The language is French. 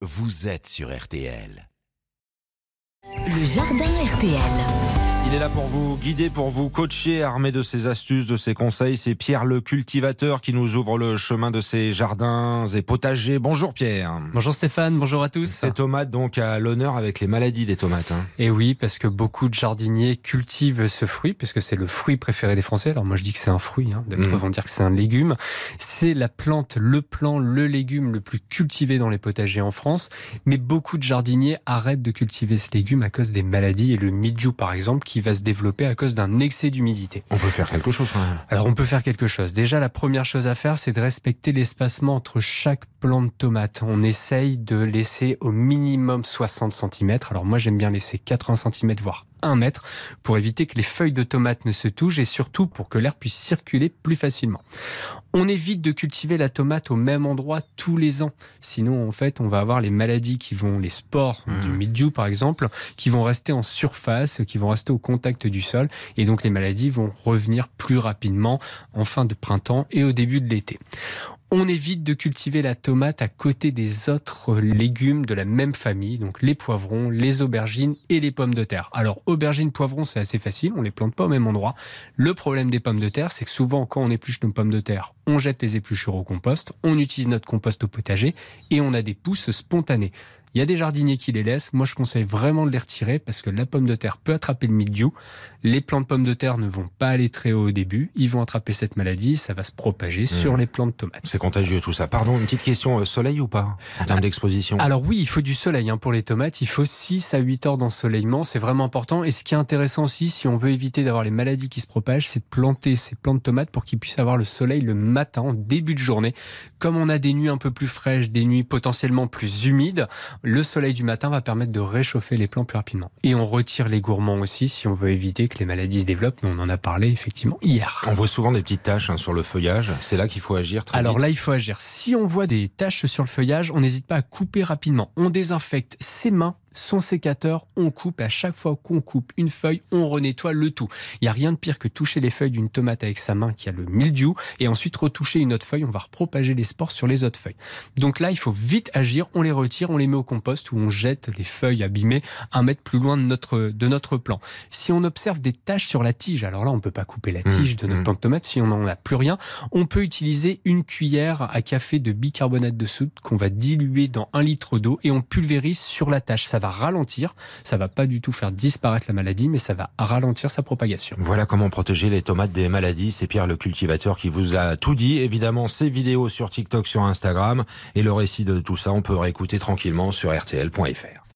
vous êtes sur RTL. Le jardin RTL. Il est là pour vous guider, pour vous coacher, armé de ses astuces, de ses conseils. C'est Pierre le cultivateur qui nous ouvre le chemin de ses jardins et potagers. Bonjour Pierre. Bonjour Stéphane, bonjour à tous. Ces tomates donc à l'honneur avec les maladies des tomates. Hein. Et oui, parce que beaucoup de jardiniers cultivent ce fruit, puisque c'est le fruit préféré des Français. Alors moi je dis que c'est un fruit, hein. d'autres Mm. vont dire que c'est un légume. C'est la plante, le plant, le légume le plus cultivé dans les potagers en France. Mais beaucoup de jardiniers arrêtent de cultiver ce légume à cause des maladies et le mildiou par exemple qui va se développer à cause d'un excès d'humidité. On peut faire quelque chose quand même. Alors on peut faire quelque chose. Déjà la première chose à faire c'est de respecter l'espacement entre chaque plant de tomate. On essaye de laisser au minimum 60 cm. Alors moi j'aime bien laisser 80 cm voire 1 mètre pour éviter que les feuilles de tomate ne se touchent et surtout pour que l'air puisse circuler plus facilement. On évite de cultiver la tomate au même endroit tous les ans. Sinon, en fait, on va avoir les maladies qui vont, les spores Mmh. du mildiou par exemple, qui vont rester en surface, qui vont rester au contact du sol. Et donc, les maladies vont revenir plus rapidement en fin de printemps et au début de l'été. On évite de cultiver la tomate à côté des autres légumes de la même famille, donc les poivrons, les aubergines et les pommes de terre. Alors, aubergines, poivrons, c'est assez facile, on les plante pas au même endroit. Le problème des pommes de terre, c'est que souvent, quand on épluche nos pommes de terre, on jette les épluchures au compost, on utilise notre compost au potager et on a des pousses spontanées. Il y a des jardiniers qui les laissent. Moi, je conseille vraiment de les retirer parce que la pomme de terre peut attraper le mildiou. Les plants de pommes de terre ne vont pas aller très haut au début. Ils vont attraper cette maladie. Ça va se propager sur les plants de tomates. C'est contagieux tout ça. Pardon, une petite question, euh, soleil ou pas En termes d'exposition? Alors oui, il faut du soleil hein, pour les tomates. Il faut 6 à 8 heures d'ensoleillement. C'est vraiment important. Et ce qui est intéressant aussi, si on veut éviter d'avoir les maladies qui se propagent, c'est de planter ces plants de tomates pour qu'ils puissent avoir le soleil le matin, en début de journée. Comme on a des nuits un peu plus fraîches, des nuits potentiellement plus humides, le soleil du matin va permettre de réchauffer les plants plus rapidement. Et on retire les gourmands aussi si on veut éviter que les maladies se développent. Mais on en a parlé effectivement hier. On voit souvent des petites taches hein, sur le feuillage. C'est là qu'il faut agir très Alors vite. là, il faut agir. Si on voit des taches sur le feuillage, on n'hésite pas à couper rapidement. On désinfecte ses mains, son sécateur, on coupe. Et à chaque fois qu'on coupe une feuille, on renettoie le tout. Il n'y a rien de pire que toucher les feuilles d'une tomate avec sa main qui a le mildiou et ensuite retoucher une autre feuille. On va repropager les spores sur les autres feuilles. Donc là, il faut vite agir. On les retire, on les met au compost ou on jette les feuilles abîmées un mètre plus loin de notre, de notre plant. Si on observe des taches sur la tige, alors là, on peut pas couper la tige de notre mmh. plant de tomate si on n'en a plus rien. On peut utiliser une cuillère à café de bicarbonate de soude qu'on va diluer dans un litre d'eau et on pulvérise sur la tâche. Ça va ralentir, ça va pas du tout faire disparaître la maladie, mais ça va ralentir sa propagation. Voilà comment protéger les tomates des maladies. C'est Pierre le cultivateur qui vous a tout dit. Évidemment, ces vidéos sur TikTok, sur Instagram et le récit de tout ça, on peut réécouter tranquillement sur rtl.fr.